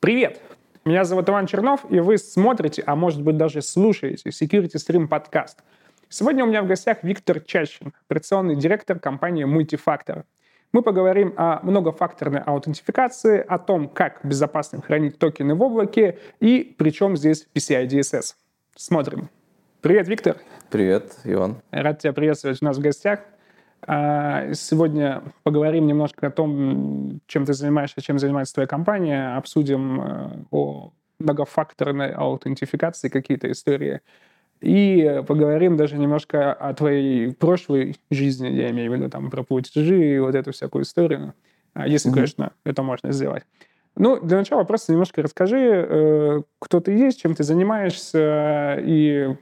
Привет! Меня зовут Иван Чернов, и вы смотрите, а может быть даже слушаете Security Stream подкаст. Сегодня у меня в гостях Виктор Чащин, операционный директор компании Multifactor. Мы поговорим о многофакторной аутентификации, о том, как безопасно хранить токены в облаке и при чем здесь PCI DSS. Смотрим. Привет, Виктор. Привет, Иван. Рад тебя приветствовать у нас в гостях. А, сегодня поговорим немножко о том, чем ты занимаешься, чем занимается твоя компания. Обсудим э, о многофакторной аутентификации какие-то истории. И поговорим даже немножко о твоей прошлой жизни, я имею в виду там про платежи и вот эту всякую историю. А, если, mm-hmm. конечно, это можно сделать. Ну, для начала просто немножко расскажи, э, кто ты есть, чем ты занимаешься и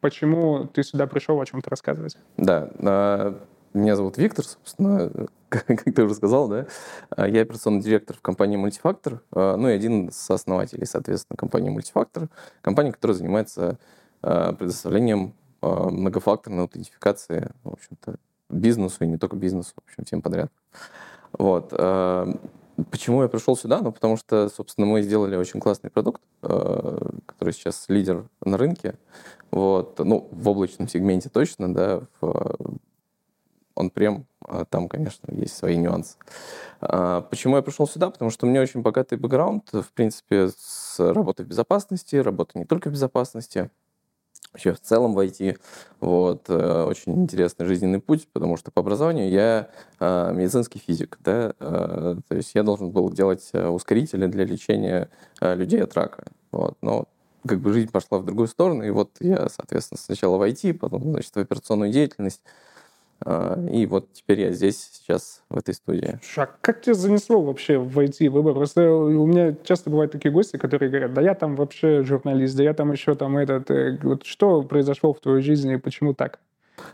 почему ты сюда пришел о чем-то рассказывать. Да, а, меня зовут Виктор, собственно, как, ты уже сказал, да. А, я операционный директор в компании Multifactor, а, ну и один из основателей, соответственно, компании Multifactor, компания, которая занимается а, предоставлением многофакторной аутентификации, в общем-то, бизнесу и не только бизнесу, в общем, всем подряд. Вот. Почему я пришел сюда? Ну, потому что, собственно, мы сделали очень классный продукт, который сейчас лидер на рынке. Вот. Ну, в облачном сегменте точно, да, в он прям, а там, конечно, есть свои нюансы. А, почему я пришел сюда? Потому что у меня очень богатый бэкграунд, в принципе, с работой в безопасности, работа не только в безопасности, вообще в целом в IT. Вот. Э, очень интересный жизненный путь, потому что по образованию я э, медицинский физик. Да? Э, то есть я должен был делать ускорители для лечения людей от рака. Вот. Но как бы жизнь пошла в другую сторону, и вот я, соответственно, сначала в IT, потом, значит, в операционную деятельность, а, и вот теперь я здесь сейчас, в этой студии. А как тебя занесло вообще в IT-выбор? Просто у меня часто бывают такие гости, которые говорят, да я там вообще журналист, да я там еще там этот... Э, вот что произошло в твоей жизни и почему так?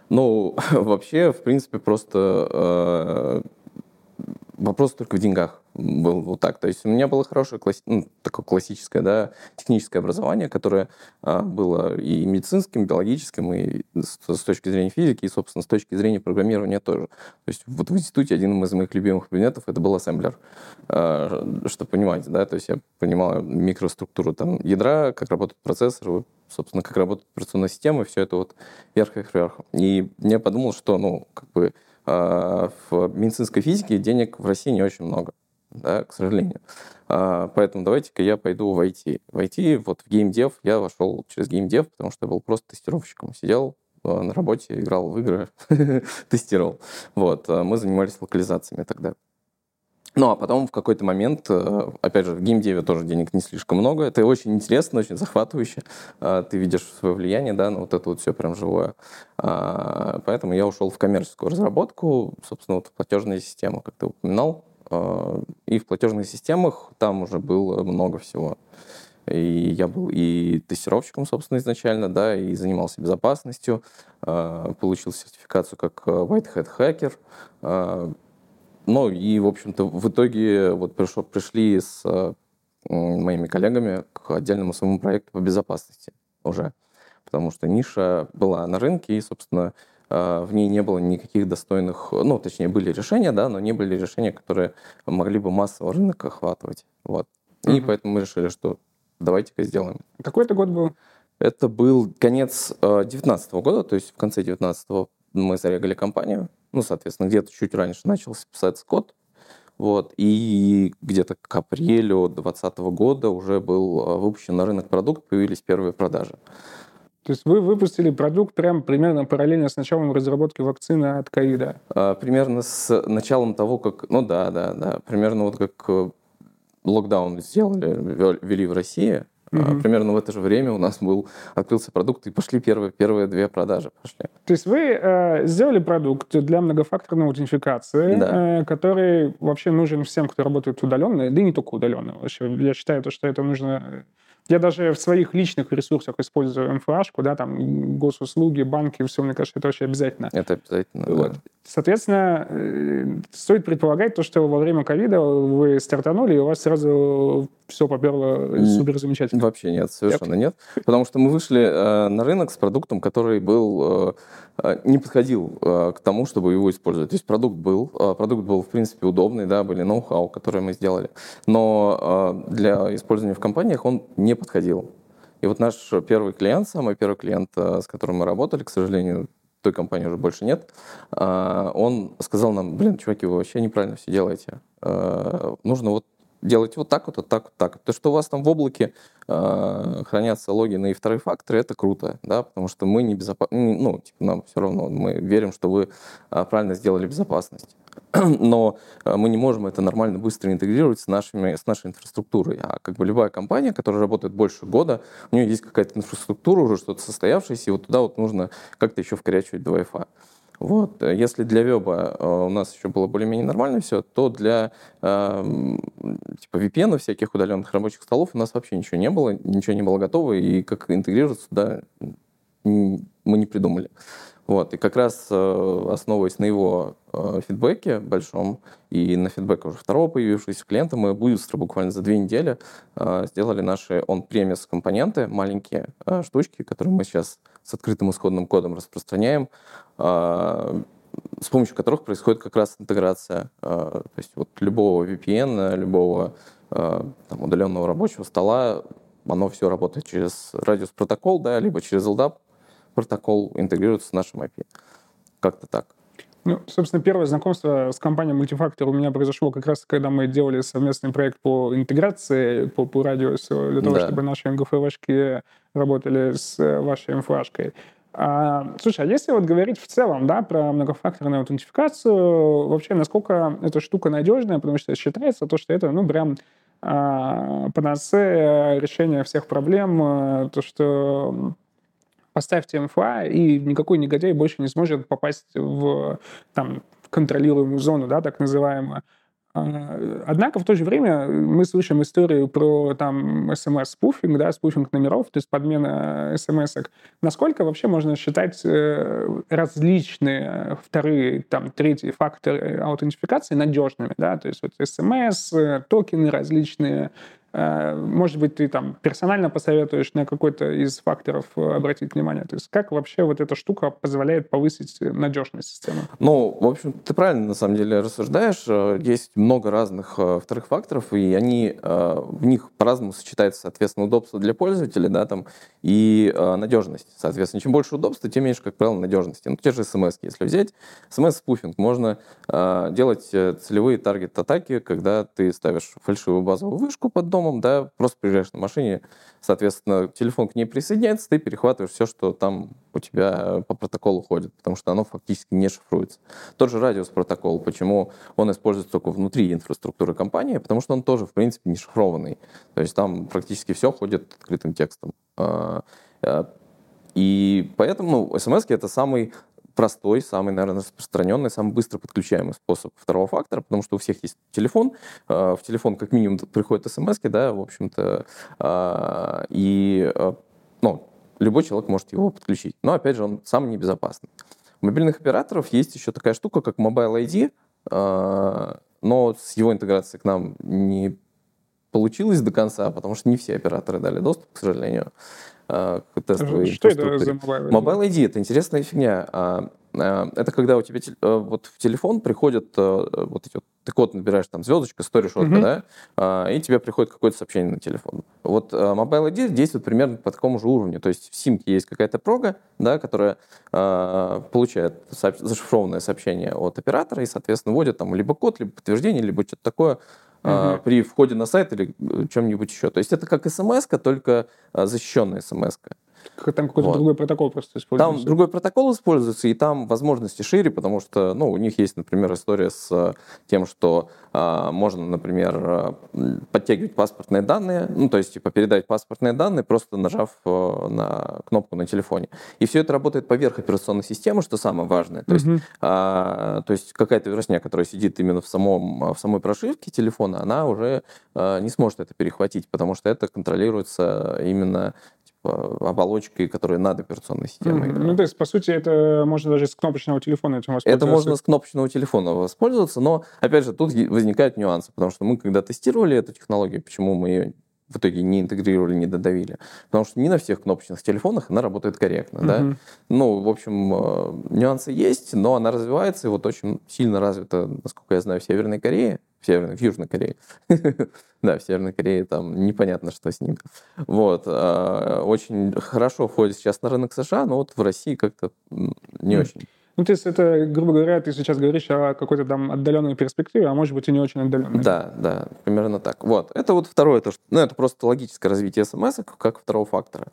Ну, вообще, в принципе, просто э, вопрос только в деньгах был вот так. То есть у меня было хорошее класс... ну, такое классическое, да, техническое образование, которое а, было и медицинским, и биологическим, и с, с точки зрения физики, и, собственно, с точки зрения программирования тоже. То есть вот в институте один из моих любимых предметов это был ассемблер. А, что понимаете, да, то есть я понимал микроструктуру там ядра, как работают процессоры, собственно, как работает операционная система, и все это вот вверх-вверх-вверх. И я подумал, что, ну, как бы а, в медицинской физике денег в России не очень много, да, к сожалению. А, поэтому давайте-ка я пойду в IT. В IT, вот в геймдев я вошел через геймдев, потому что я был просто тестировщиком. Сидел а, на работе, играл в игры, тестировал. Вот. Мы занимались локализациями тогда. Ну, а потом в какой-то момент, э, опять же, в геймдеве тоже денег не слишком много. Это очень интересно, очень захватывающе. А, ты видишь свое влияние, да, на вот это вот все прям живое. А, поэтому я ушел в коммерческую разработку, собственно, вот в платежные системы, как ты упоминал. А, и в платежных системах там уже было много всего. И я был и тестировщиком, собственно, изначально, да, и занимался безопасностью, получил сертификацию как э, White Hat Hacker, ну и, в общем-то, в итоге вот пришел, пришли с моими коллегами к отдельному своему проекту по безопасности уже. Потому что ниша была на рынке, и, собственно, в ней не было никаких достойных, ну, точнее, были решения, да, но не были решения, которые могли бы массово рынок охватывать. Вот. И поэтому мы решили, что давайте-ка сделаем. Какой это год был? Это был конец 2019 э, года, то есть в конце 2019 мы зарегали компанию, ну, соответственно, где-то чуть раньше начался писаться код, вот, и где-то к апрелю 2020 года уже был а, выпущен на рынок продукт, появились первые продажи. То есть вы выпустили продукт прям примерно параллельно с началом разработки вакцины от ковида? А, примерно с началом того, как... Ну да, да, да. Примерно вот как э, локдаун сделали, ввели в России, Mm-hmm. Примерно в это же время у нас был открылся продукт, и пошли первые, первые две продажи. Пошли. То есть вы э, сделали продукт для многофакторной аутентификации, да. э, который вообще нужен всем, кто работает удаленно, да и не только удаленно. Вообще, я считаю, то, что это нужно... Я даже в своих личных ресурсах использую МФАшку, да, там госуслуги, банки, все, мне кажется, это вообще обязательно. Это обязательно, вот. да. Соответственно, э, стоит предполагать то, что во время ковида вы стартанули, и у вас сразу все поперло супер замечательно. Вообще нет, совершенно нет. нет. Потому что мы вышли э, на рынок с продуктом, который был э, э, не подходил э, к тому, чтобы его использовать. То есть продукт был, э, продукт был в принципе удобный, да, были ноу-хау, которые мы сделали, но э, для использования в компаниях он не подходил. И вот наш первый клиент, самый первый клиент, э, с которым мы работали, к сожалению, той компании уже больше нет, а, он сказал нам, блин, чуваки, вы вообще неправильно все делаете. А, нужно вот делать вот так вот, вот так вот, так. То, что у вас там в облаке э, хранятся логины и вторые факторы, это круто, да, потому что мы не безопасны, ну, типа, нам все равно, мы верим, что вы э, правильно сделали безопасность. Но э, мы не можем это нормально быстро интегрировать с, нашими, с нашей инфраструктурой. А как бы любая компания, которая работает больше года, у нее есть какая-то инфраструктура уже, что-то состоявшееся, и вот туда вот нужно как-то еще вкорячивать до Wi-Fi. Вот. Если для веба э, у нас еще было более-менее нормально все, то для э, типа VPN всяких удаленных рабочих столов у нас вообще ничего не было, ничего не было готово, и как интегрироваться туда мы не придумали. Вот. И как раз э, основываясь на его э, фидбэке большом и на фидбэке уже второго появившегося клиента, мы быстро, буквально за две недели, э, сделали наши он-премис компоненты, маленькие э, штучки, которые мы сейчас с открытым исходным кодом распространяем, а, с помощью которых происходит как раз интеграция. То есть вот любого VPN, любого там, удаленного рабочего стола, оно все работает через радиус протокол, да, либо через LDAP протокол интегрируется с нашим IP. Как-то так. Ну, собственно, первое знакомство с компанией Multifactor у меня произошло как раз, когда мы делали совместный проект по интеграции, по, по радиусу, для того, да. чтобы наши МГФ-шки работали с э, вашей МФАшкой. А, слушай, а если вот говорить в целом, да, про многофакторную аутентификацию, вообще, насколько эта штука надежная, потому что считается то, что это, ну, прям а, панацея решения всех проблем, э, то, что поставьте МФА, и никакой негодяй больше не сможет попасть в там, контролируемую зону, да, так называемую. А, однако в то же время мы слышим историю про там смс-спуфинг, да, спуфинг номеров, то есть подмена смс-ок. Насколько вообще можно считать э, различные вторые, там, третьи факторы аутентификации надежными, да, то есть вот смс, токены различные, Э, может быть, ты там персонально посоветуешь на какой-то из факторов э, обратить внимание. То есть как вообще вот эта штука позволяет повысить надежность системы? Ну, в общем, ты правильно на самом деле рассуждаешь. Э, есть много разных вторых факторов, и они в них по-разному сочетаются, соответственно, удобство для пользователя, да, там, и надежность. Соответственно, чем больше удобства, тем меньше, как правило, надежности. Ну, те же смс, если взять, смс-спуфинг можно делать целевые таргет-атаки, когда ты ставишь фальшивую базовую вышку под дом, домом, да, просто приезжаешь на машине, соответственно, телефон к ней присоединяется, ты перехватываешь все, что там у тебя по протоколу ходит, потому что оно фактически не шифруется. Тот же радиус протокол, почему он используется только внутри инфраструктуры компании, потому что он тоже, в принципе, не шифрованный. То есть там практически все ходит открытым текстом. А, а, и поэтому ну, смс это самый простой, самый, наверное, распространенный, самый быстро подключаемый способ второго фактора, потому что у всех есть телефон, э, в телефон как минимум приходят смс да, в общем-то, э, и, э, ну, любой человек может его подключить. Но, опять же, он самый небезопасный. У мобильных операторов есть еще такая штука, как Mobile ID, но с его интеграцией к нам не получилось до конца, потому что не все операторы дали доступ, к сожалению. Э, к тестовой Что это за Mobile ID? Mobile ID — это интересная фигня. А, а, это когда у тебя э, вот в телефон приходит э, вот эти вот, ты код набираешь там звездочка, сторишотка, uh-huh. да, а, и тебе приходит какое-то сообщение на телефон. Вот Mobile ID действует примерно по такому же уровню. То есть в симке есть какая-то прога, да, которая получает зашифрованное сообщение от оператора и, соответственно, вводит там либо код, либо подтверждение, либо что-то такое, Uh-huh. при входе на сайт или э, чем-нибудь еще. То есть это как смс только а, защищенная смс -ка. Там какой-то вот. другой протокол просто используется. Там другой протокол используется, и там возможности шире, потому что, ну, у них есть, например, история с э, тем, что а, можно, например, а, подтягивать паспортные данные, ну, то есть, типа, передать паспортные данные, просто нажав а, на кнопку на телефоне. И все это работает поверх операционной системы, что самое важное. То есть, а, то есть какая-то версия, которая сидит именно в, самом, в самой прошивке телефона, она уже а, не сможет это перехватить, потому что это контролируется именно оболочкой, которая над операционной системой. Mm-hmm. Ну, то есть, по сути, это можно даже с кнопочного телефона этим воспользоваться? Это можно с кнопочного телефона воспользоваться, но, опять же, тут возникают нюансы, потому что мы, когда тестировали эту технологию, почему мы ее в итоге не интегрировали, не додавили. Потому что не на всех кнопочных телефонах она работает корректно. Mm-hmm. Да? Ну, в общем, э, нюансы есть, но она развивается, и вот очень сильно развита, насколько я знаю, в Северной Корее, в Северной, в Южной Корее. да, в Северной Корее там непонятно, что с ним. Вот. Э, очень хорошо входит сейчас на рынок США, но вот в России как-то не очень. Ну, то есть это, грубо говоря, ты сейчас говоришь о какой-то там отдаленной перспективе, а может быть и не очень отдаленной. Да, да, примерно так. Вот. Это вот второе, то, что, ну, это просто логическое развитие смс как второго фактора.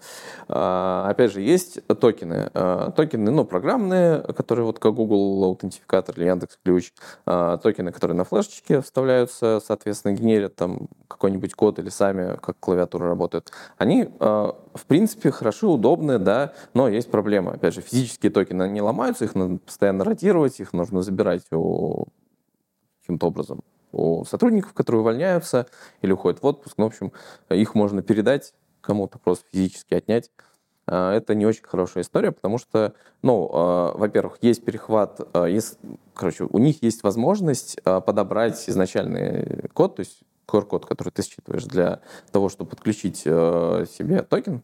А, опять же, есть токены. А, токены, ну, программные, которые вот как Google аутентификатор или Яндекс Ключ. А, токены, которые на флешечке вставляются, соответственно, генерят там какой-нибудь код или сами, как клавиатура работает. Они, а, в принципе, хороши, удобны, да, но есть проблема. Опять же, физические токены не ломаются, их надо постоянно ротировать, их нужно забирать у, каким-то образом у сотрудников, которые увольняются или уходят в отпуск. Ну, в общем, их можно передать кому-то, просто физически отнять. А, это не очень хорошая история, потому что, ну, а, во-первых, есть перехват, а, есть, короче, у них есть возможность подобрать изначальный код, то есть QR-код, который ты считываешь для того, чтобы подключить себе токен,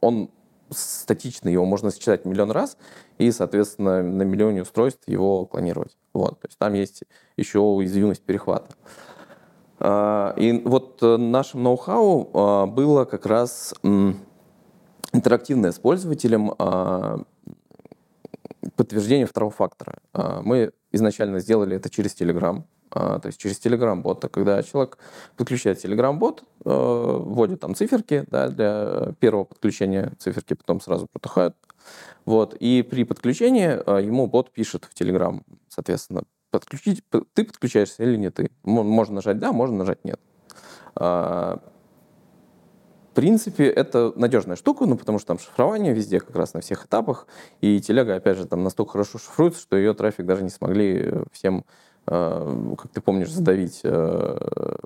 он статичный, его можно считать миллион раз, и, соответственно, на миллионе устройств его клонировать. Вот. То есть там есть еще уязвимость перехвата. А, и вот э, нашим ноу-хау а, было как раз интерактивное с пользователем а, подтверждение второго фактора. Мы изначально сделали это через Telegram. А, то есть через Telegram-бота, когда человек подключает Telegram-бот, э, вводит там циферки да, для первого подключения, циферки потом сразу протухают. Вот, и при подключении э, ему бот пишет в Telegram, соответственно, подключить, ты подключаешься или не ты. Можно нажать «да», можно нажать «нет». А, в принципе, это надежная штука, ну, потому что там шифрование везде, как раз на всех этапах, и телега, опять же, там настолько хорошо шифруется, что ее трафик даже не смогли всем как ты помнишь, задавить, э,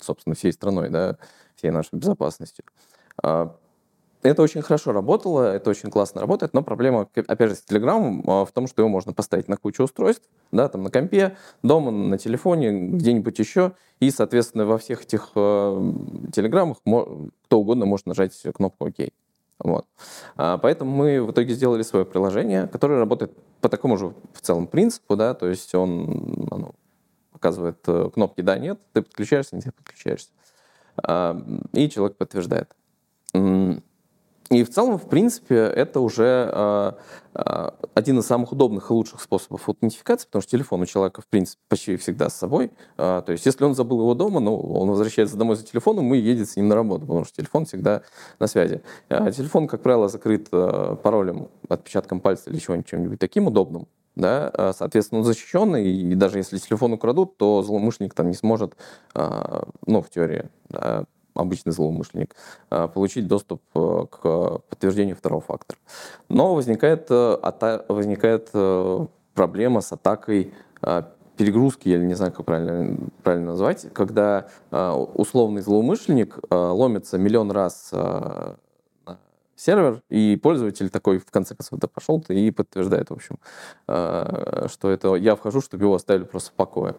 собственно, всей страной, да, всей нашей безопасностью. А, это очень хорошо работало, это очень классно работает, но проблема, опять же, с Telegram а, в том, что его можно поставить на кучу устройств, да, там на компе, дома, на телефоне, где-нибудь еще, и, соответственно, во всех этих э, телеграммах кто угодно может нажать кнопку «Ок». Вот. А, поэтому мы в итоге сделали свое приложение, которое работает по такому же в целом принципу, да, то есть он оно показывает э, кнопки «да», «нет», ты подключаешься, не подключаешься. А, и человек подтверждает. И в целом, в принципе, это уже э, э, один из самых удобных и лучших способов аутентификации, потому что телефон у человека, в принципе, почти всегда с собой. Э, то есть, если он забыл его дома, ну, он возвращается домой за телефоном и едет с ним на работу, потому что телефон всегда на связи. А телефон, как правило, закрыт э, паролем, отпечатком пальца или чего-нибудь таким удобным. Да, соответственно, он защищенный, и даже если телефон украдут, то злоумышленник там не сможет, ну, в теории, обычный злоумышленник, а, получить доступ э, к подтверждению второго фактора. Но возникает, э, возникает э, проблема с атакой перегрузки, я не знаю, как правильно, правильно назвать, когда условный злоумышленник ломится миллион раз сервер, и пользователь такой в конце концов да пошел и подтверждает, в общем, что это я вхожу, чтобы его оставили просто в покое.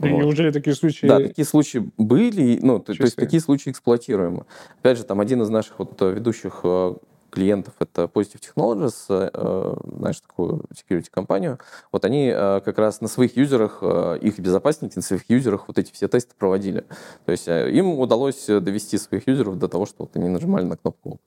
И вот. неужели такие случаи... Да, такие случаи были, ну, то, то есть такие случаи эксплуатируемы. Опять же, там один из наших вот э, ведущих э, клиентов, это Positive Technologies, э, знаешь, такую security-компанию, вот они как раз на своих юзерах, их безопасники на своих юзерах вот эти все тесты проводили. То есть им удалось довести своих юзеров до того, что вот они нажимали на кнопку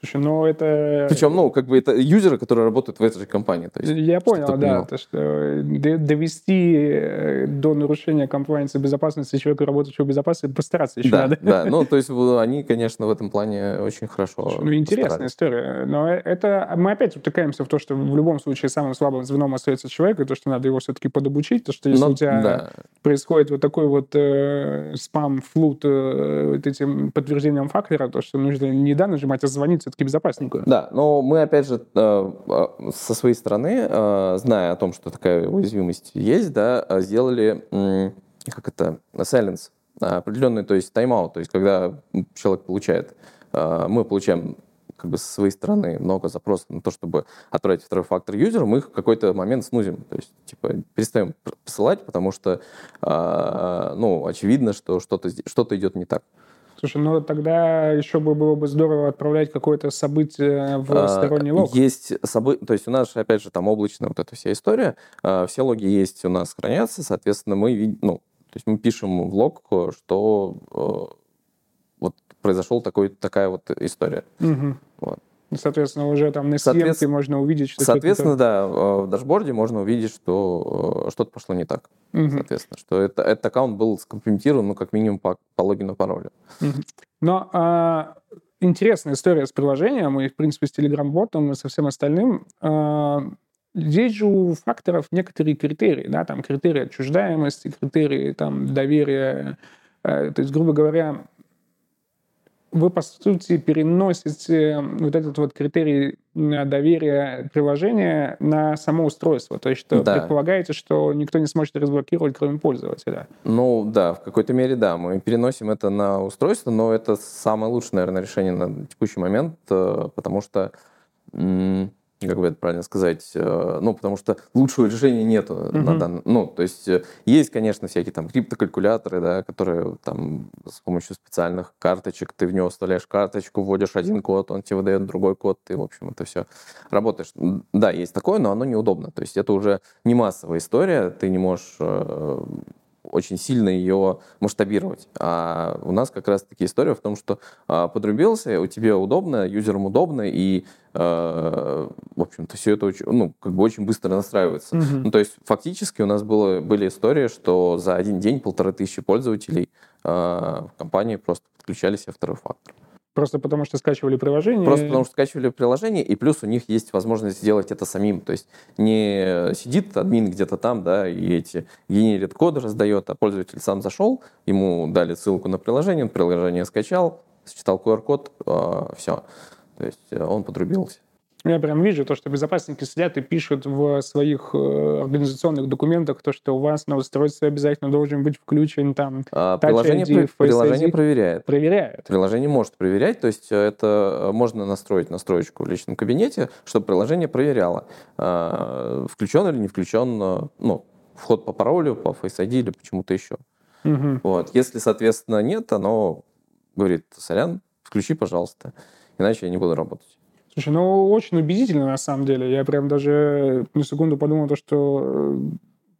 Слушай, ну это... Причем, ну, как бы это юзеры, которые работают в этой же компании. То есть, Я понял, да. То, что довести э, до нарушения комплайенса безопасности человека, работающего в безопасности, постараться еще да, надо. Да, ну, то есть они, конечно, в этом плане очень хорошо Слушай, Ну, интересная история. Но это... Мы опять утыкаемся в то, что в любом случае самым слабым звеном остается человек, и то, что надо его все-таки подобучить, то, что если Но, ну, у тебя да. происходит вот такой вот э, спам, флут э, вот этим подтверждением фактора, то, что нужно не да нажимать, а звонить все-таки безопасненько. Да, но мы, опять же, э, э, со своей стороны, э, зная о том, что такая уязвимость есть, да, сделали, как это, silence, определенный, то есть тайм-аут, то есть когда человек получает мы получаем как бы со своей стороны много запросов на то, чтобы отправить второй фактор юзеру, мы их в какой-то момент снузим. То есть, типа, перестаем посылать, потому что, э, ну, очевидно, что что-то что идет не так. Слушай, ну тогда еще бы было бы здорово отправлять какое-то событие в а, сторонний лог. Есть события, то есть у нас, опять же, там облачная вот эта вся история, а, все логи есть у нас хранятся, соответственно, мы видим, ну, то есть мы пишем в лог, что э, вот произошел такой, такая вот история. Угу. Соответственно, уже там на съемке можно увидеть, что Соответственно, да, в дашборде можно увидеть, что э, что-то пошло не так. Угу. Соответственно, что это, этот аккаунт был скомпрометирован, ну, как минимум, по, по логину, паролю. Угу. Но а, интересная история с приложением и, в принципе, с Telegram-ботом и со всем остальным. А, здесь же у факторов некоторые критерии, да, там критерии отчуждаемости, критерии там доверия. Э, то есть, грубо говоря, вы, по сути, переносите вот этот вот критерий доверия приложения на само устройство. То есть что да. предполагаете, что никто не сможет разблокировать, кроме пользователя. Ну да, в какой-то мере да. Мы переносим это на устройство, но это самое лучшее, наверное, решение на текущий момент, э, потому что как бы это правильно сказать, э, ну, потому что лучшего решения нету uh-huh. на данный, ну, то есть э, есть, конечно, всякие там криптокалькуляторы, да, которые там с помощью специальных карточек, ты в него вставляешь карточку, вводишь один код, он тебе выдает другой код, ты, в общем, это все работаешь. Да, есть такое, но оно неудобно, то есть это уже не массовая история, ты не можешь э, очень сильно ее масштабировать. А у нас как раз-таки история в том, что а, подрубился, у тебя удобно, юзерам удобно, и, а, в общем-то, все это очень, ну, как бы очень быстро настраивается. Mm-hmm. Ну, то есть фактически у нас было, были истории, что за один день полторы тысячи пользователей а, в компании просто подключали себе второй фактор. Просто потому что скачивали приложение? Просто потому что скачивали приложение, и плюс у них есть возможность сделать это самим. То есть не сидит админ где-то там, да, и эти генерит коды раздает, а пользователь сам зашел, ему дали ссылку на приложение, он приложение скачал, считал QR-код, э, а, все. То есть э, он подрубился. Я прям вижу то, что безопасники сидят и пишут в своих э, организационных документах то, что у вас на устройстве обязательно должен быть включен там а, приложение, ID, Face приложение ID. проверяет. Проверяет. Приложение может проверять, то есть это э, можно настроить настроечку в личном кабинете, чтобы приложение проверяло, э, включен или не включен ну, вход по паролю, по Face ID или почему-то еще. Угу. Вот. Если, соответственно, нет, оно говорит, сорян, включи, пожалуйста, иначе я не буду работать. Слушай, ну очень убедительно на самом деле. Я прям даже на секунду подумал, то, что э,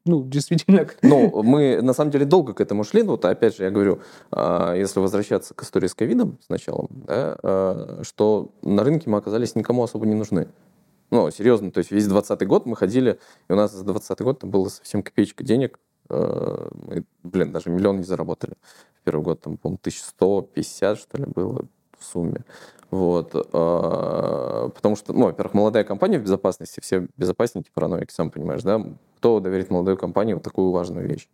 ну, действительно. Ну, мы на самом деле долго к этому шли. Вот опять же, я говорю, а, если возвращаться к истории с ковидом сначала, да, а, что на рынке мы оказались никому особо не нужны. Ну, серьезно, то есть весь 20 год мы ходили, и у нас за 20 год было совсем копеечка денег. А, мы, блин, даже миллион не заработали. В первый год там, по-моему, 1150, что ли, было в сумме. Вот. А, потому что, ну, во-первых, молодая компания в безопасности, все безопасники, параноики, сам понимаешь, да? Кто доверит молодой компании вот такую важную вещь?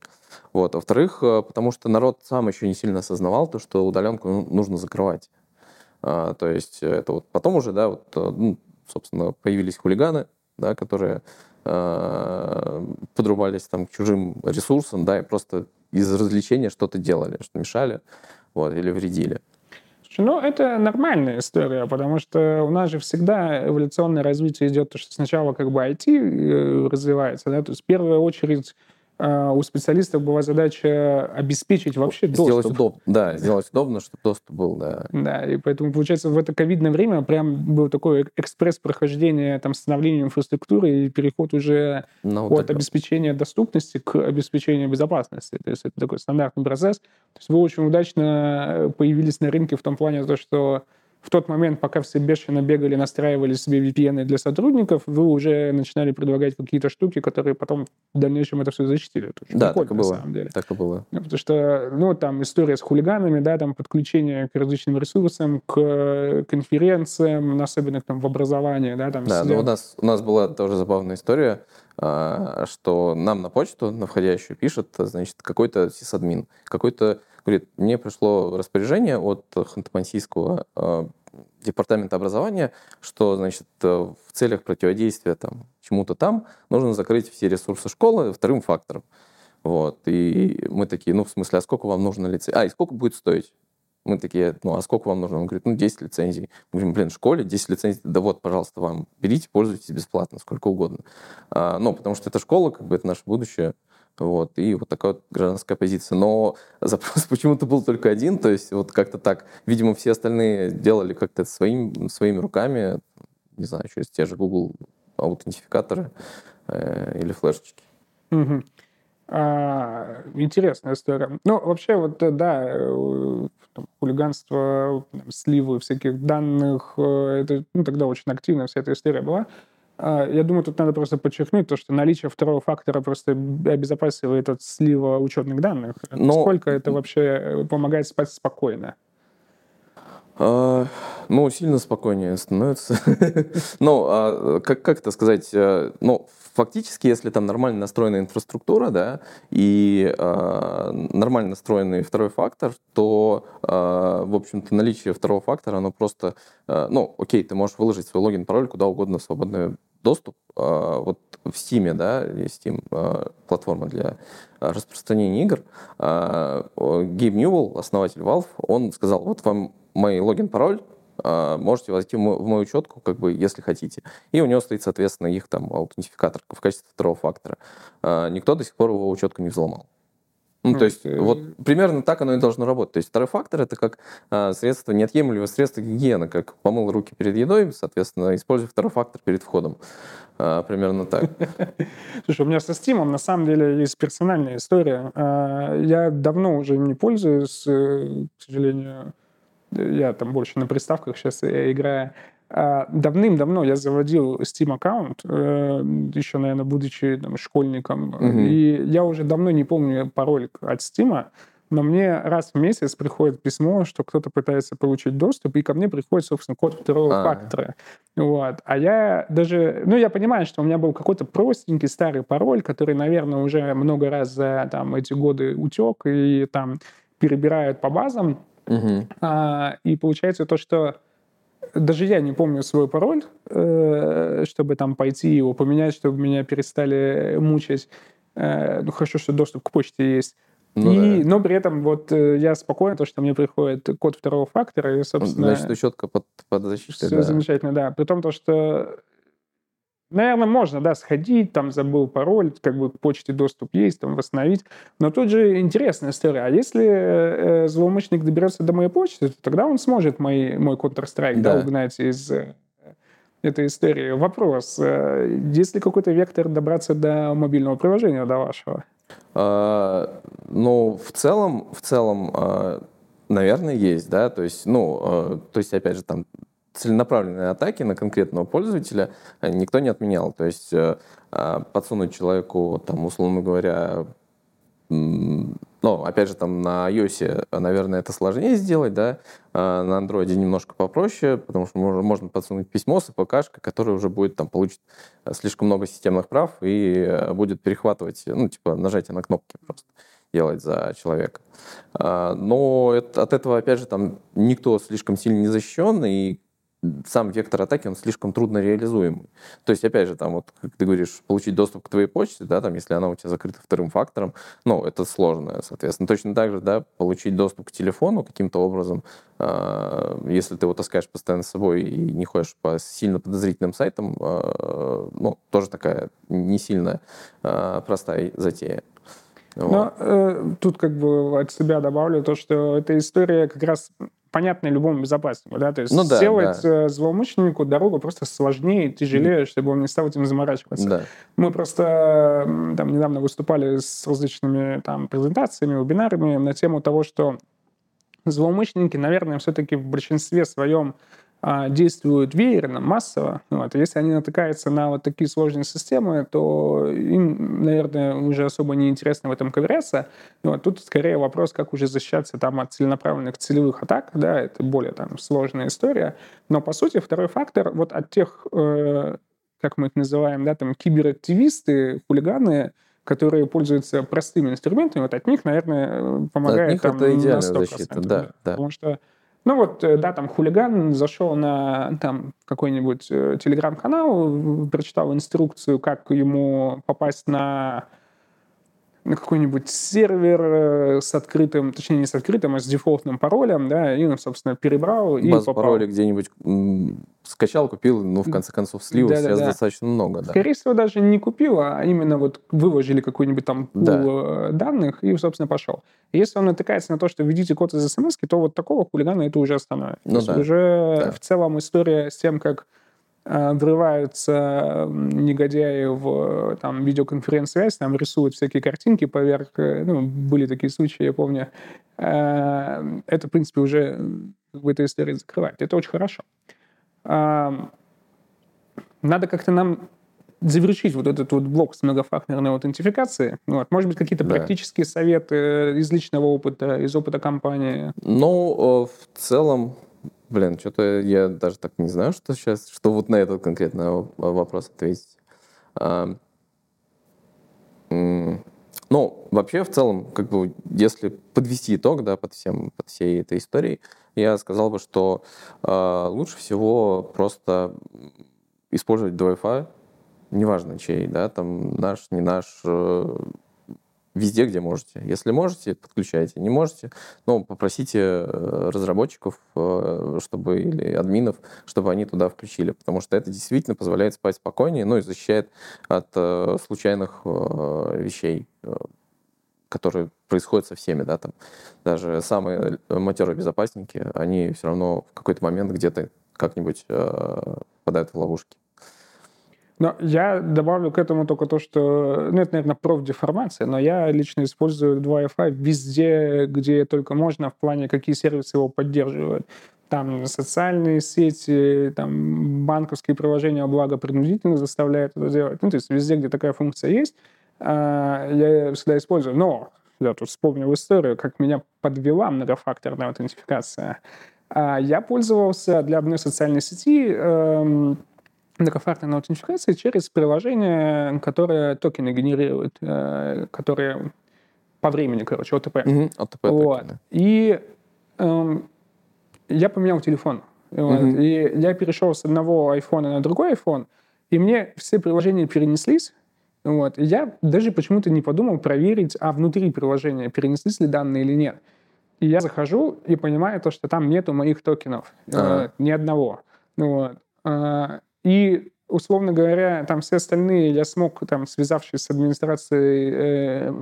Вот. Во-вторых, а, потому что народ сам еще не сильно осознавал то, что удаленку ну, нужно закрывать. А, то есть это вот потом уже, да, вот, ну, собственно, появились хулиганы, да, которые подрубались там к чужим ресурсам, да, и просто из развлечения что-то делали, что мешали, вот, или вредили. Ну, это нормальная история, потому что у нас же всегда эволюционное развитие идет, то, что сначала как бы IT э, развивается, да, то есть в первую очередь у специалистов была задача обеспечить вообще доступ. Сделать удобно, да, сделать удобно, чтобы доступ был, да. Да, и поэтому, получается, в это ковидное время прям был такой экспресс-прохождение там становления инфраструктуры и переход уже ну, от обеспечения доступности к обеспечению безопасности. То есть это такой стандартный процесс. То есть вы очень удачно появились на рынке в том плане, то, что в тот момент, пока все бешено бегали, настраивали себе VPN для сотрудников, вы уже начинали предлагать какие-то штуки, которые потом в дальнейшем это все защитили. Это да, так и было. На самом деле. Так и было. Ну, потому что, ну, там история с хулиганами, да, там подключение к различным ресурсам, к конференциям, особенно там в образовании, да, там. Да, ну, у нас, у нас была тоже забавная история, а, что нам на почту, на входящую, пишет, значит, какой-то сисадмин, какой-то говорит, мне пришло распоряжение от Ханты-Мансийского э, департамента образования, что, значит, э, в целях противодействия там, чему-то там нужно закрыть все ресурсы школы вторым фактором. Вот. И мы такие, ну, в смысле, а сколько вам нужно лицей? А, и сколько будет стоить? Мы такие, ну, а сколько вам нужно? Он говорит, ну, 10 лицензий. Мы говорим, блин, в школе 10 лицензий, да вот, пожалуйста, вам берите, пользуйтесь бесплатно, сколько угодно. А, ну, потому что это школа, как бы это наше будущее. Вот, и вот такая вот гражданская позиция. Но запрос почему-то был только один, то есть вот как-то так. Видимо, все остальные делали как-то своим, своими руками, не знаю, через те же Google аутентификаторы э, или флешечки. Угу. А, интересная история. Ну, вообще, вот, э, да, э, там, хулиганство, там, сливы всяких данных, э, это ну, тогда очень активная вся эта история была. А, я думаю, тут надо просто подчеркнуть то, что наличие второго фактора просто обезопасивает от слива учетных данных. Но... Сколько это вообще помогает спать спокойно? А, ну, сильно спокойнее становится. ну, а, как, как это сказать? Э, ну, фактически, если там нормально настроена инфраструктура, да, и а, нормально настроенный второй фактор, то, в общем-то, наличие второго фактора, оно просто, а, ну, окей, ты можешь выложить свой логин, пароль куда угодно в свободный доступ. Вот в Steam, да, есть Steam а, платформа для распространения игр. А, Гейб Ньюэлл, основатель Valve, он сказал, вот вам мой логин-пароль, а, можете войти в мою учетку, как бы, если хотите. И у него стоит, соответственно, их там аутентификатор в качестве второго фактора. А, никто до сих пор его учетку не взломал. Ну, то есть, вот примерно так оно и должно работать. То есть, второй фактор это как а, средство, неотъемлемое средство гигиены, как помыл руки перед едой, соответственно, используй второй фактор перед входом. А, примерно так. Слушай, у меня со Steam на самом деле есть персональная история. А, я давно уже не пользуюсь, э, к сожалению, я там больше на приставках сейчас играю. А, давным-давно я заводил Steam аккаунт, э, еще, наверное, будучи там, школьником, угу. и я уже давно не помню пароль от Steam, но мне раз в месяц приходит письмо, что кто-то пытается получить доступ, и ко мне приходит, собственно, код второго а. фактора. Вот. А я даже... Ну, я понимаю, что у меня был какой-то простенький старый пароль, который, наверное, уже много раз за там, эти годы утек, и там перебирают по базам. Угу. А, и получается то, что даже я не помню свой пароль, э, чтобы там пойти его поменять, чтобы меня перестали мучать. Э, ну, хорошо, что доступ к почте есть. Ну, и, да. Но при этом вот э, я спокоен, то, что мне приходит код второго фактора, и, собственно... Значит, четко под, под защитой, Все да. замечательно, да. При том, то, что Наверное, можно, да, сходить, там забыл пароль, как бы к почте доступ есть, там восстановить. Но тут же интересная история. А если э, злоумышленник доберется до моей почты, то тогда он сможет мой, мой Counter-Strike да. Да, угнать из э, этой истории. Вопрос. Э, есть ли какой-то вектор добраться до мобильного приложения, до вашего? А, ну, в целом, в целом, а, наверное, есть, да, то есть, ну, а, то есть, опять же, там целенаправленные атаки на конкретного пользователя э, никто не отменял. То есть э, а, подсунуть человеку, там, условно говоря, ну, опять же, там на iOS, наверное, это сложнее сделать, да, а на Android немножко попроще, потому что можно подсунуть письмо с АПКшкой, которое уже будет там получить э, слишком много системных прав и будет перехватывать, ну, типа, нажатие на кнопки просто делать за человека. А, но от этого, опять же, там никто слишком сильно не защищен, и сам вектор атаки, он слишком трудно реализуемый. То есть, опять же, там вот, как ты говоришь, получить доступ к твоей почте, да, там, если она у тебя закрыта вторым фактором, ну, это сложно, соответственно. Точно так же, да, получить доступ к телефону каким-то образом, э, если ты его таскаешь постоянно с собой и не ходишь по сильно подозрительным сайтам, э, ну, тоже такая не сильно э, простая затея. Но э, тут как бы от себя добавлю то, что эта история как раз понятно любому безопасному, да, то есть ну, да, сделать да. Э, злоумышленнику дорогу просто сложнее, тяжелее, mm. чтобы он не стал этим заморачиваться. Да. Мы просто там недавно выступали с различными там презентациями, вебинарами на тему того, что злоумышленники, наверное, все-таки в большинстве своем действуют веерно, массово. Вот. Если они натыкаются на вот такие сложные системы, то им, наверное, уже особо не интересно в этом ковыряться. Вот. Тут скорее вопрос, как уже защищаться там, от целенаправленных целевых атак. Да, это более там, сложная история. Но, по сути, второй фактор вот от тех, э, как мы их называем, да, там, киберактивисты, хулиганы, которые пользуются простыми инструментами, вот от них, наверное, помогает от них там, это идеальная защита, да, да. да. Потому что ну вот, э, да, там хулиган зашел на там какой-нибудь э, телеграм-канал, прочитал инструкцию, как ему попасть на на какой-нибудь сервер э, с открытым, точнее не с открытым, а с дефолтным паролем, да, и он, собственно, перебрал и Базу попал. пароля где-нибудь скачал, купил, ну, в конце концов, слил, Да-да-да. средств достаточно много, да. Скорее всего, даже не купил, а именно вот выложили какой-нибудь там пул Да. э, данных и, собственно, пошел. Если он натыкается на то, что введите код из смс, то вот такого хулигана это уже остановит. Ну да, уже да. в целом история с тем, как врываются м, негодяи в э, там, видеоконференц-связь, там рисуют всякие картинки поверх, э, ну, были такие случаи, я помню, Э, это, в принципе, уже бы эта история закрывает. Это очень хорошо. Надо как-то нам завершить вот этот вот блок с многофакторной аутентификацией. Вот. Может быть, какие-то Да. практические советы из личного опыта, из опыта компании. Ну, э, в целом, блин, что-то я даже так не знаю, что сейчас, что вот на этот конкретно вопрос ответить. А, Ну, вообще, в целом, как бы, если подвести итог, да, под всем, под всей этой историей, я сказал бы, что э, лучше всего просто использовать Wi-Fi, неважно чей, да, там наш, не наш, э, везде, где можете. Если можете, подключайте. Не можете, ну, попросите э, разработчиков, э, чтобы или админов, чтобы они туда включили, потому что это действительно позволяет спать спокойнее, ну и защищает от э, случайных вещей, которые происходят со всеми, да, там даже самые матерые безопасники, они все равно в какой-то момент где-то как-нибудь попадают в ловушки. Но я добавлю к этому только то, что, ну, это, наверное, профдеформация, но я лично использую Wi-Fi везде, где только можно, в плане, какие сервисы его поддерживают. Там социальные сети, там банковские приложения, благо, принудительно заставляют это делать. Ну, то есть везде, где такая функция есть, а, я всегда использую. Но я тут вспомнил историю, как меня подвела многофакторная аутентификация. А, Я пользовался для одной социальной сети многофакторной аутентификацией через приложение, которое токены генерирует, э, которые по времени, короче, ОТП. Мгм, ОТП Вот. токены. И эм, я поменял телефон. Вот. Мгм. И я перешел с одного айфона на другой iPhone, и мне все приложения перенеслись. Вот. И я даже почему-то не подумал проверить, а внутри приложения перенеслись ли данные или нет. И я захожу и понимаю то, что там нету моих токенов. Ага. э, ни одного. Вот. А, И, условно говоря, там все остальные я смог, там, связавшись с администрацией, э,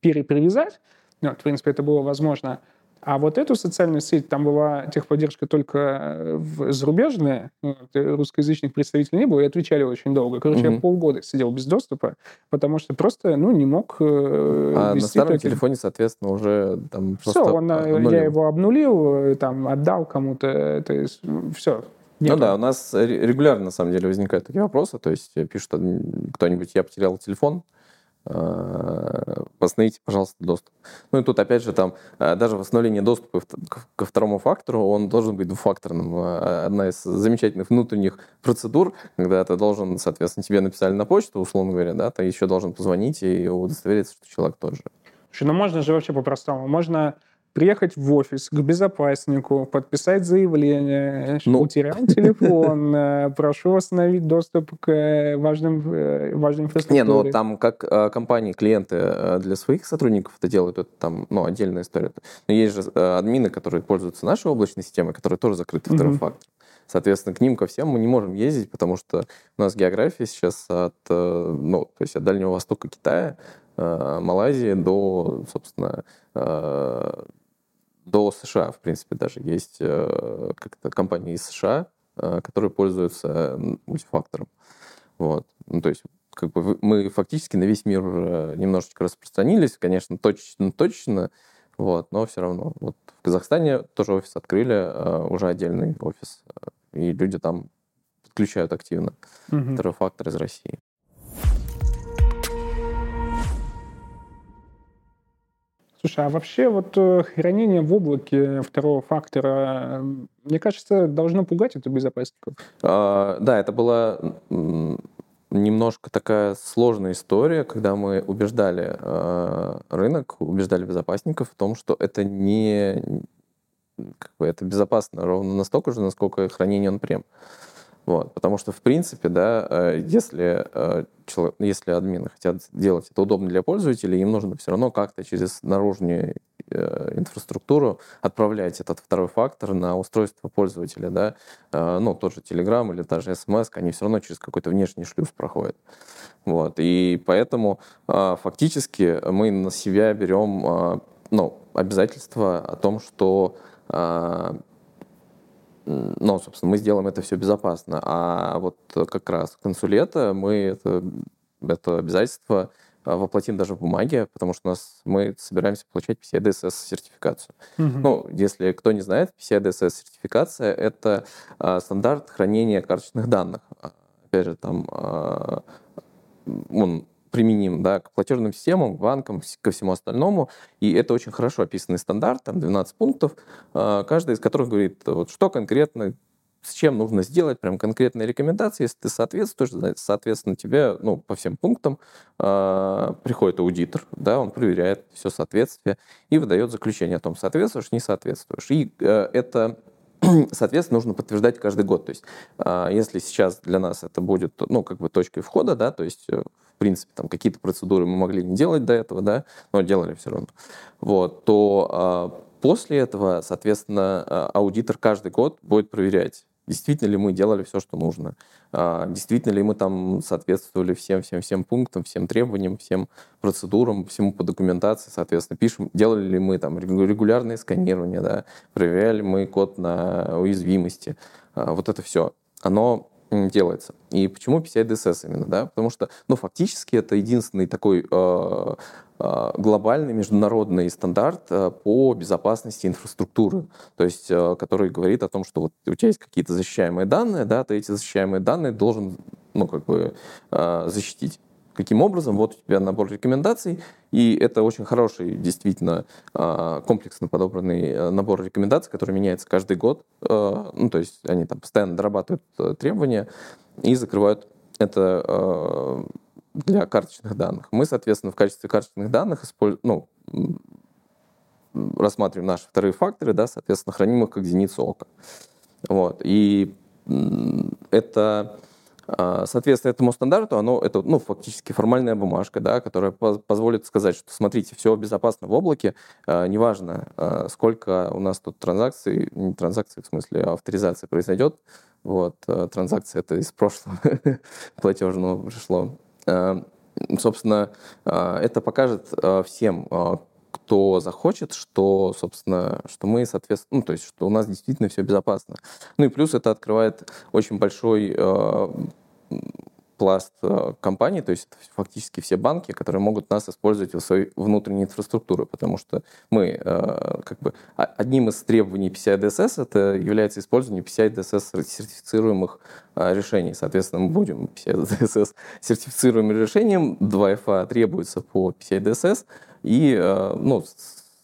перепривязать. Вот, в принципе, это было возможно. А вот эту социальную сеть, там была техподдержка только э, в- зарубежная, вот, и русскоязычных представителей не было, и отвечали очень долго. Короче, я Мгм. полгода сидел без доступа, потому что просто, ну, не мог э, А на старом токен. телефоне, соответственно, уже там Все, он, э, обнулил. я его обнулил, э, там, отдал кому-то, э, то есть все. Ну да, у нас ре- регулярно, на самом деле, возникают такие вопросы. То есть э, пишут кто-нибудь, я потерял телефон, э, восстановите, пожалуйста, доступ. Ну и тут, опять же, там э, даже восстановление доступа ко второму фактору, он должен быть двухфакторным. Одна из замечательных внутренних процедур, когда ты должен, соответственно, тебе написали на почту, условно говоря, да, ты еще должен позвонить и удостовериться, что человек тот же. Слушай, ну можно же вообще по-простому. Можно приехать в офис к безопаснику, подписать заявление, Ну. утерял телефон, э, прошу восстановить доступ к э, важным, э, важной Не, инфраструктуре. ну там как компании, клиенты для своих сотрудников это делают, это там, ну, отдельная история. Но есть же админы, которые пользуются нашей облачной системой, которые тоже закрыты вторым Мгм. фактором. Соответственно, к ним ко всем мы не можем ездить, потому что у нас география сейчас от, ну, то есть от Дальнего Востока Китая, Малайзии до, собственно, до США, в принципе, даже есть э, как-то компании из США, э, которые пользуются м, мультифактором. Вот. Ну, то есть как бы мы фактически на весь мир э, немножечко распространились, конечно, точечно, точно, вот, но все равно. Вот в Казахстане тоже офис открыли, э, уже отдельный офис, э, и люди там подключают активно Мгм. второй фактор из России. Слушай, а вообще вот э, хранение в облаке второго фактора, э, мне кажется, должно пугать это безопасников. А, Да, это была немножко такая сложная история, когда мы убеждали э, рынок, убеждали безопасников в том, что это не как бы это безопасно ровно настолько же, насколько хранение он прем. Вот, потому что, в принципе, да, э, если, э, если админы хотят делать это удобно для пользователей, им нужно все равно как-то через наружную э, инфраструктуру отправлять этот второй фактор на устройство пользователя, да, ну, тот же Telegram или та же SMS, они все равно через какой-то внешний шлюз проходят. Вот, и поэтому фактически мы на себя берем, ну, обязательство о том, что ну, собственно, мы сделаем это все безопасно. А вот как раз к концу лета мы это, это обязательство а, воплотим даже в бумаге, потому что у нас мы собираемся получать PCI DSS сертификацию. Mm-hmm. Ну, если кто не знает, PCI DSS сертификация это а, стандарт хранения карточных данных. А, опять же, там а, он применим да, к платежным системам, банкам, ко всему остальному. И это очень хорошо описанный стандарт, там 12 пунктов, а, каждый из которых говорит, вот, что конкретно с чем нужно сделать, прям конкретные рекомендации. Если ты соответствуешь, соответственно, тебе ну, по всем пунктам э, приходит аудитор, да, он проверяет все соответствие и выдает заключение о том, соответствуешь, не соответствуешь. И э, это соответственно, нужно подтверждать каждый год. То есть, э, если сейчас для нас это будет, ну, как бы точкой входа, да, то есть э, принципе, там какие-то процедуры мы могли не делать до этого, да, но делали все равно, вот, то э, после этого, соответственно, а, аудитор каждый год будет проверять, действительно ли мы делали все, что нужно, э, действительно ли мы там соответствовали всем-всем-всем пунктам, всем требованиям, всем процедурам, всему по документации, соответственно, пишем, делали ли мы там регулярное сканирование, да, проверяли мы код на уязвимости, вот это все. Оно делается. И почему PCI DSS именно, да? Потому что, ну, фактически это единственный такой э, э, глобальный международный стандарт э, по безопасности инфраструктуры, то есть, э, который говорит о том, что вот у тебя есть какие-то защищаемые данные, да, ты эти защищаемые данные должен, ну, как бы э, защитить. Каким образом? Вот у тебя набор рекомендаций, и это очень хороший, действительно, а, комплексно подобранный э, набор рекомендаций, который меняется каждый год. Э, ну, то есть они там постоянно дорабатывают э, требования и закрывают это для карточных данных. Мы, соответственно, в качестве карточных данных используем, ну, рассматриваем наши вторые факторы, да, соответственно, храним их как зеницу ока. Вот. И это соответственно этому стандарту, оно это ну, фактически формальная бумажка, да, которая позволит сказать, что смотрите, все безопасно в облаке, а, неважно, а, сколько у нас тут транзакций, не транзакций в смысле авторизации произойдет, вот, транзакция это из прошлого платежного пришло. Собственно, это покажет всем, кто захочет, что, собственно, что мы, соответственно, ну, то есть, что у нас действительно все безопасно. Ну и плюс это открывает очень большой пласт э, компаний, то есть это фактически все банки, которые могут нас использовать в своей внутренней инфраструктуре, потому что мы, э, как бы, одним из требований PCI DSS это является использование PCI DSS сертифицируемых э, решений. Соответственно, мы будем PCI DSS сертифицируемым решением, 2FA требуется по PCI DSS, и, ну,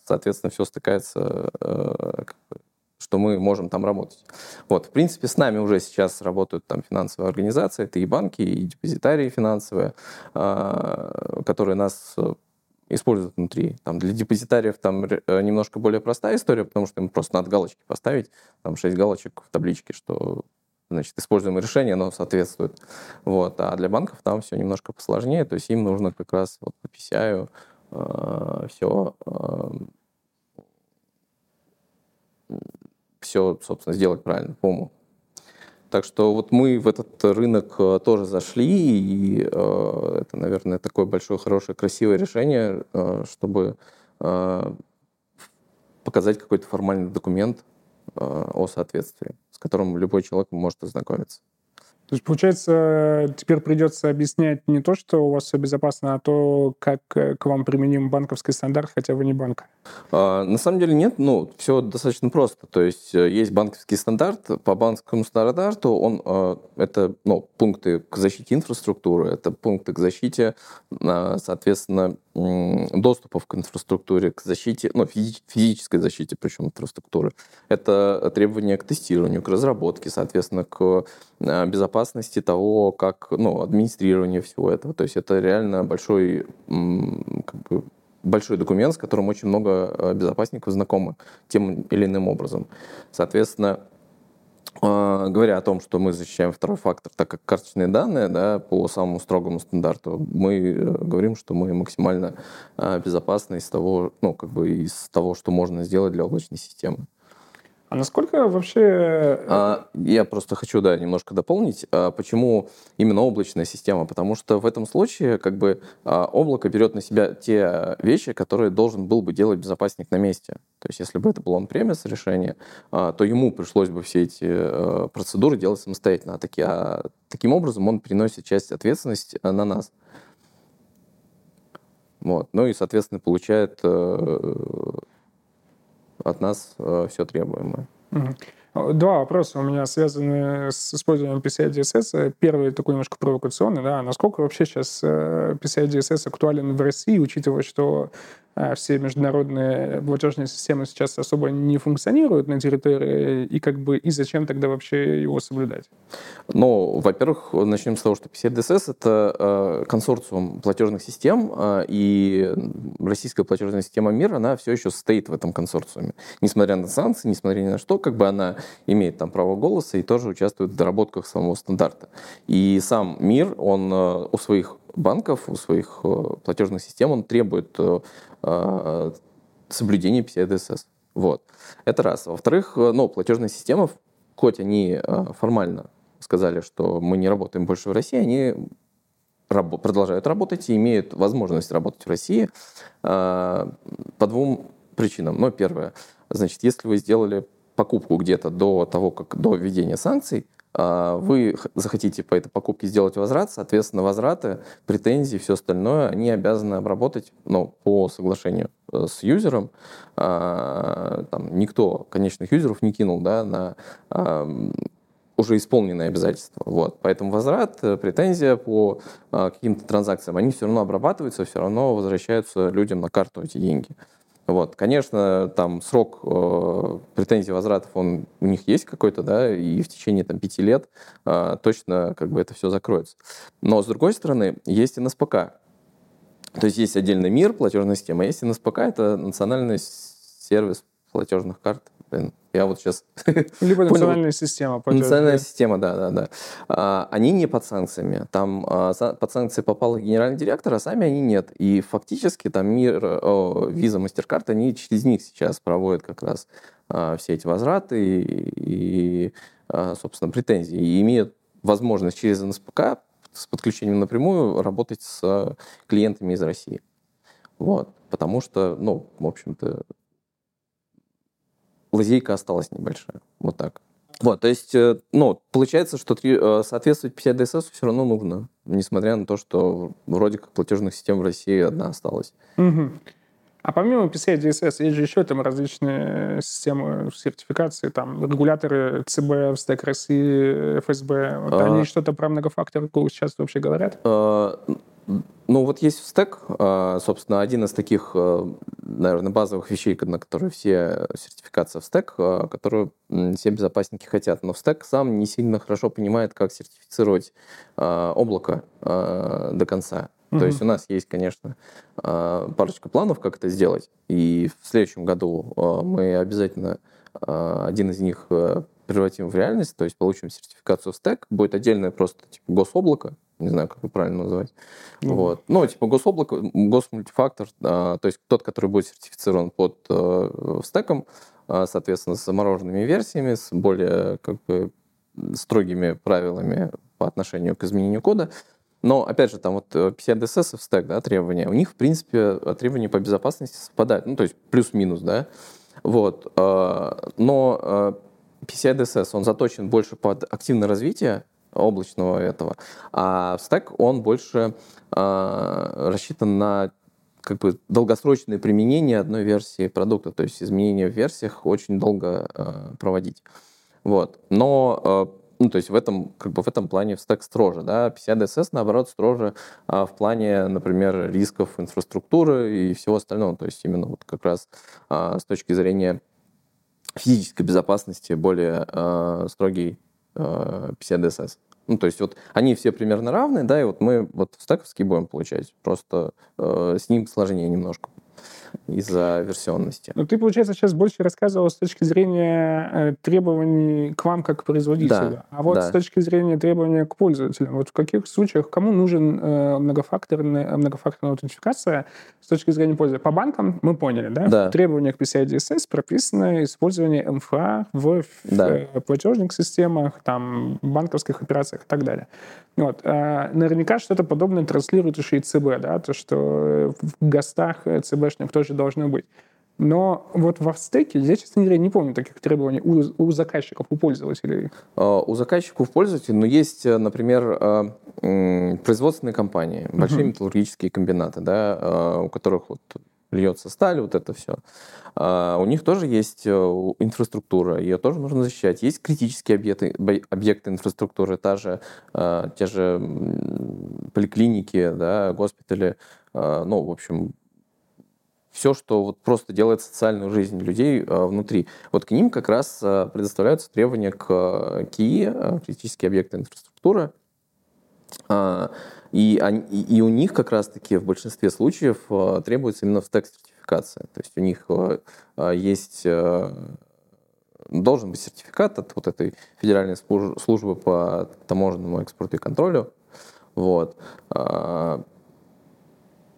соответственно, все стыкается как бы, что мы можем там работать. Вот, в принципе, с нами уже сейчас работают там финансовые организации, это и банки, и депозитарии финансовые, а, которые нас э, используют внутри. Там для депозитариев там э, немножко более простая история, потому что им просто надо галочки поставить, там 6 галочек в табличке, что значит, используемое решение, оно соответствует. Вот. А для банков там все немножко посложнее, то есть им нужно как раз вот по PCI э, все все, собственно, сделать правильно по уму. Так что вот мы в этот рынок э, тоже зашли, и э, это, наверное, такое большое, хорошее, красивое решение, э, чтобы э, показать какой-то формальный документ э, о соответствии, с которым любой человек может ознакомиться. То есть, получается, теперь придется объяснять не то, что у вас все безопасно, а то, как э, к вам применим банковский стандарт, хотя вы не банк. А, на самом деле нет, ну, все достаточно просто. То есть э, есть банковский стандарт, по банковскому стандарту он, э, это ну, пункты к защите инфраструктуры, это пункты к защите, соответственно, доступов к инфраструктуре, к защите, ну, физической защите, причем инфраструктуры. Это требования к тестированию, к разработке, соответственно, к безопасности того, как, ну, администрирование всего этого. То есть это реально большой, как бы, большой документ, с которым очень много э, безопасников знакомы тем или иным образом. Соответственно, говоря о том, что мы защищаем второй фактор, так как карточные данные да, по самому строгому стандарту, мы э, говорим, что мы максимально а, безопасны из того, ну, как бы из того, что можно сделать для облачной системы. А насколько вообще... Э, а, я просто хочу, да, немножко дополнить, а, почему именно облачная система. Потому что в этом случае как бы а, облако берет на себя те вещи, которые должен был бы делать безопасник на месте. То есть если бы это было он-премис решение, а, то ему пришлось бы все эти а, процедуры делать самостоятельно. А, таки, а таким образом он переносит часть ответственности на нас. Вот. Ну и, соответственно, получает от нас э, все требуемое. Два вопроса у меня связаны с использованием PCI DSS. Первый такой немножко провокационный, да, насколько вообще сейчас э, PCI DSS актуален в России, учитывая, что а все международные платежные системы сейчас особо не функционируют на территории, и как бы и зачем тогда вообще его соблюдать? Ну, во-первых, начнем с того, что PCI-DSS — это э, консорциум платежных систем, э, и российская платежная система МИР, она все еще состоит в этом консорциуме. Несмотря на санкции, несмотря ни на что, как бы она имеет там право голоса и тоже участвует в доработках самого стандарта. И сам МИР, он э, у своих банков, у своих э, платежных систем, он требует э, э, соблюдения PCI DSS. Вот. Это раз. Во-вторых, ну, платежные системы, хоть они формально сказали, что мы не работаем больше в России, они раб- продолжают работать и имеют возможность работать в России по двум причинам. Ну, первое, значит, если вы сделали покупку где-то до того, как до введения санкций, вы захотите по этой покупке сделать возврат, соответственно, возвраты, претензии, все остальное, они обязаны обработать ну, по соглашению э, с юзером. А, там, никто конечных юзеров не кинул да, на уже исполненные обязательства. Вот. Поэтому возврат, э, претензия по а, каким-то транзакциям, они все равно обрабатываются, все равно возвращаются людям на карту эти деньги. Вот, конечно, там срок э, претензий возвратов, он у них есть какой-то, да, и в течение там пяти лет э, точно как бы это все закроется. Но с другой стороны, есть НСПК. То есть есть отдельный мир платежной системы, а есть НСПК, это национальный сервис платежных карт. Блин, я вот сейчас... Либо национальная система. Национальная система, да, да, да. А, они не под санкциями. Там а, под санкции попал генеральный директор, а сами они нет. И фактически там мир, о, виза, мастер-карт, они через них сейчас проводят как раз а, все эти возвраты и, и собственно, претензии. И имеют возможность через НСПК с подключением напрямую работать с клиентами из России. Вот. Потому что, ну, в общем-то, лазейка осталась небольшая. Вот так. Вот, то есть, э, ну, получается, что э, соответствовать 50 DSS все равно нужно, несмотря на то, что вроде как платежных систем в России одна осталась. Угу. А помимо PCI DSS, есть же еще там различные системы сертификации, там регуляторы ЦБ, СТЭК России, ФСБ. Вот а... Они что-то про многофакторку сейчас вообще говорят? А... Ну, вот есть стек, а, собственно, один из таких, а, наверное, базовых вещей, на которые все сертификация в стек, а, которую все безопасники хотят. Но стек сам не сильно хорошо понимает, как сертифицировать облако до конца. Mm-hmm. То есть у нас есть, конечно, парочка планов, как это сделать. И в следующем году мы обязательно один из них превратим в реальность, то есть получим сертификацию в стек. Будет отдельное просто типа гособлако, не знаю, как это правильно назвать. Mm-hmm. Вот. Ну, типа гособлако, госмультифактор, а, то есть тот, который будет сертифицирован под а, стеком, а, соответственно, с замороженными версиями, с более как бы строгими правилами по отношению к изменению кода. Но, опять же, там вот PCI DSS в стек, да, требования, у них, в принципе, требования по безопасности совпадают, ну, то есть плюс-минус, да. Вот. Но PCI DSS, он заточен больше под активное развитие облачного этого. А Stack, он больше э, рассчитан на как бы долгосрочное применение одной версии продукта, то есть изменения в версиях очень долго э, проводить. Вот. Но э, ну, то есть в этом, как бы в этом плане в стек строже, да, PCI DSS, наоборот, строже а, в плане, например, рисков инфраструктуры и всего остального, то есть именно вот как раз а, с точки зрения физической безопасности более а, строгий а, PCI DSS. Ну, то есть вот они все примерно равны, да, и вот мы вот стековский будем получать, просто э, с ним сложнее немножко. Из-за версионности. Ну, ты, получается, сейчас больше рассказывал с точки зрения э, требований к вам как к производителю. Да, а вот да. с точки зрения требования к пользователям, вот в каких случаях кому нужен э, многофакторная, многофакторная аутентификация с точки зрения пользователя? По банкам мы поняли, да? Да. В требованиях PCI DSS прописано использование МФА в, Да. э, платежных системах, там, банковских операциях и так далее. Вот. Наверняка что-то подобное транслирует еще и ЦБ, да, то, что э, в ГОСТах э, ЦБшных тоже должно быть. Но вот в стеке я, честно говоря, не помню таких требований у, у заказчиков, у пользователей. Э, У заказчиков пользователей, но есть, э, например, м, производственные компании, большие Мгм. металлургические комбинаты, да, э, у которых вот льется сталь, вот это все. У них тоже есть э, у- инфраструктура, ее тоже нужно защищать. Есть критические объекты, объекты инфраструктуры, та же, те же поликлиники, да, госпитали, ну, в общем, все, что вот просто делает социальную жизнь людей э, внутри. Вот к ним как раз э, предоставляются требования к э, КИИ, э, критические объекты инфраструктуры. А, И, они- и- у них как раз-таки в большинстве случаев э, требуется именно стек-сертификация. То есть у них э, э, есть э, должен быть сертификат от вот этой федеральной служ- службы по таможенному экспорту и контролю. Вот. А,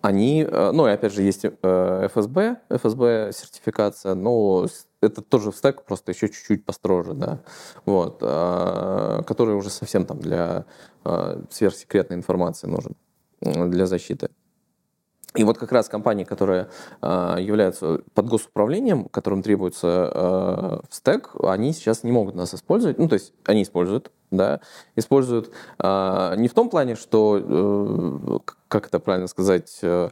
Они, э, ну и опять же есть э, ФСБ, ФСБ сертификация, но с- это тоже в стек, просто еще чуть-чуть построже, да, вот, а, который уже совсем там для э, сверхсекретной информации нужен э, для защиты. И вот как раз компании, которые э, являются под госуправлением, которым требуется э, стек, они сейчас не могут нас использовать. Ну, то есть они используют, да, используют э, не в том плане, что, э, как это правильно сказать, э,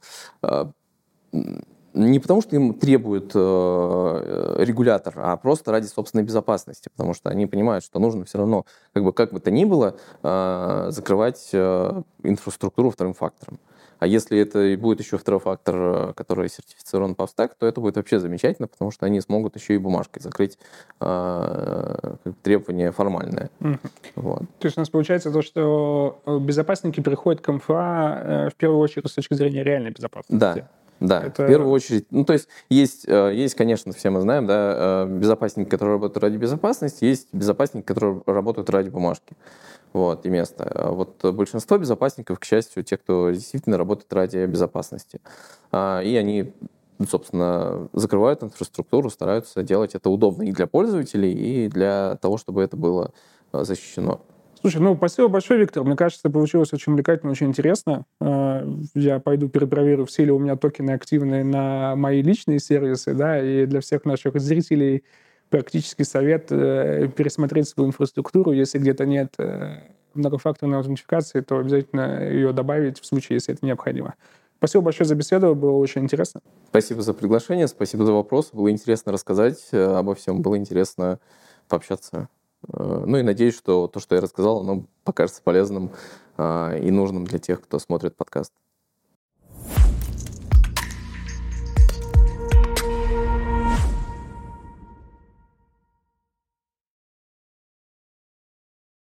не потому, что им требует э, регулятор, а просто ради собственной безопасности, потому что они понимают, что нужно все равно, как бы, как бы то ни было, э, закрывать э, инфраструктуру вторым фактором. А если это и будет еще второй фактор, э, который сертифицирован по стек, то это будет вообще замечательно, потому что они смогут еще и бумажкой закрыть э, как бы требование формальное. Мгм. Вот. То есть у нас получается то, что э, безопасники приходят к МФА э, в первую очередь с точки зрения реальной безопасности. Да. Да, Это- в первую очередь. Ну, то есть есть, э, есть, конечно, все мы знаем, да, э, безопасники, которые работают ради безопасности, есть безопасники, которые работают ради бумажки. Вот, и места. А Вот большинство безопасников, к счастью, те, кто действительно работает ради безопасности. А, И они, собственно, закрывают инфраструктуру, стараются делать это удобно и для пользователей, и для того, чтобы это было э, защищено. Слушай, ну, спасибо большое, Виктор. Мне кажется, получилось очень увлекательно, очень интересно. Э, Я пойду перепроверю, все ли у меня токены активны на мои личные сервисы, да, и для всех наших зрителей практический совет э, пересмотреть свою инфраструктуру. Если где-то нет э, многофакторной аутентификации, то обязательно ее добавить в случае, если это необходимо. Спасибо большое за беседу, было очень интересно. Спасибо за приглашение, спасибо за вопрос. Было интересно рассказать э, обо всем, было интересно пообщаться. Э, Ну и надеюсь, что то, что я рассказал, оно покажется полезным э, и нужным для тех, кто смотрит подкаст.